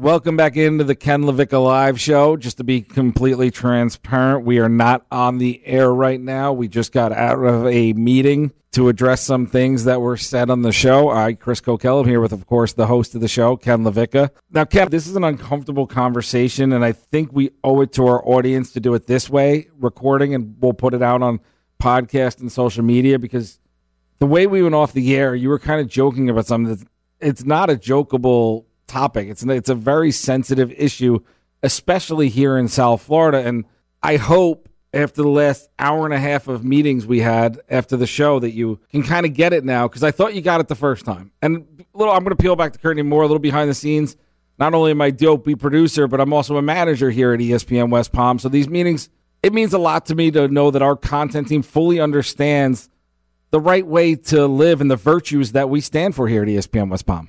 Welcome back into the Ken LaVicka Live Show. Just to be completely transparent, we are not on the air right now. We just got out of a meeting to address some things that were said on the show. I, Chris Kokell, am here with, of course, the host of the show, Ken LaVicka. Now, Ken, this is an uncomfortable conversation, and I think we owe it to our audience to do it this way, recording, and we'll put it out on podcast and social media because the way we went off the air, you were kind of joking about something that's it's not a jokeable topic. It's it's a very sensitive issue, especially here in South Florida. And I hope after the last hour and a half of meetings we had after the show that you can kind of get it now because I thought you got it the first time. And little, I'm going to peel back the curtain more, a little behind the scenes. Not only am I dopey producer, but I'm also a manager here at ESPN West Palm. So these meetings, it means a lot to me to know that our content team fully understands the right way to live and the virtues that we stand for here at ESPN West Palm.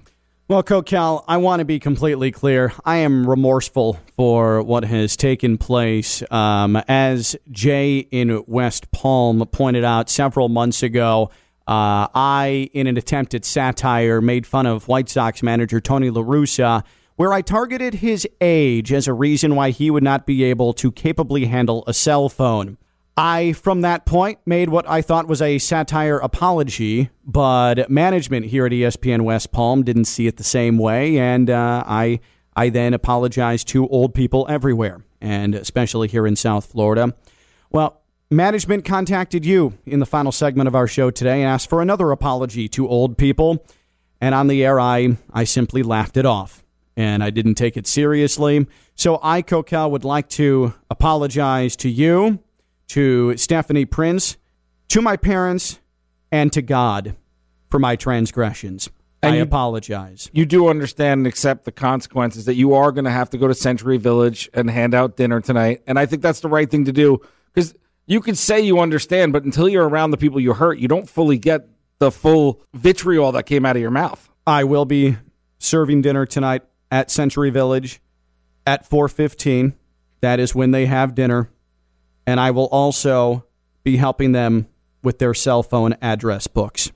Well, Kokell, I want to be completely clear. I am remorseful for what has taken place. Um, as Jay in West Palm pointed out several months ago, uh, I, in an attempt at satire, made fun of White Sox manager Tony La Russa, where I targeted his age as a reason why he would not be able to capably handle a cell phone. I, from that point, made what I thought was a satire apology, but management here at ESPN West Palm didn't see it the same way, and uh, I, I then apologized to old people everywhere, and especially here in South Florida. Well, management contacted you in the final segment of our show today and asked for another apology to old people, and on the air, I, I simply laughed it off, and I didn't take it seriously. So I, Kokell, would like to apologize to you to Stephanie Prince, to my parents, and to God for my transgressions. And I you- apologize. You do understand and accept the consequences that you are going to have to go to Century Village and hand out dinner tonight. And I think that's the right thing to do because you could say you understand, but until you're around the people you hurt, you don't fully get the full vitriol that came out of your mouth. I will be serving dinner tonight at Century Village at 4:15. That is when they have dinner, and I will also be helping them with their cell phone address books.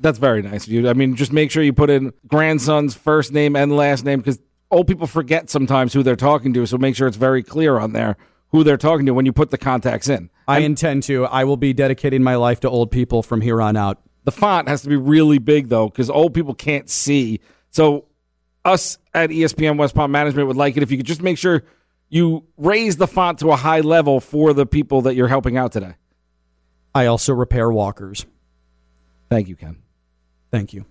That's very nice of you. I mean, just make sure you put in grandson's first name and last name because old people forget sometimes who they're talking to. So make sure it's very clear on there who they're talking to when you put the contacts in. I intend to. I will be dedicating my life to old people from here on out. The font has to be really big though, because old people can't see. So us at ESPN West Palm Management would like it if you could just make sure you raise the font to a high level for the people that you're helping out today. I also repair walkers. Thank you, Ken. Thank you.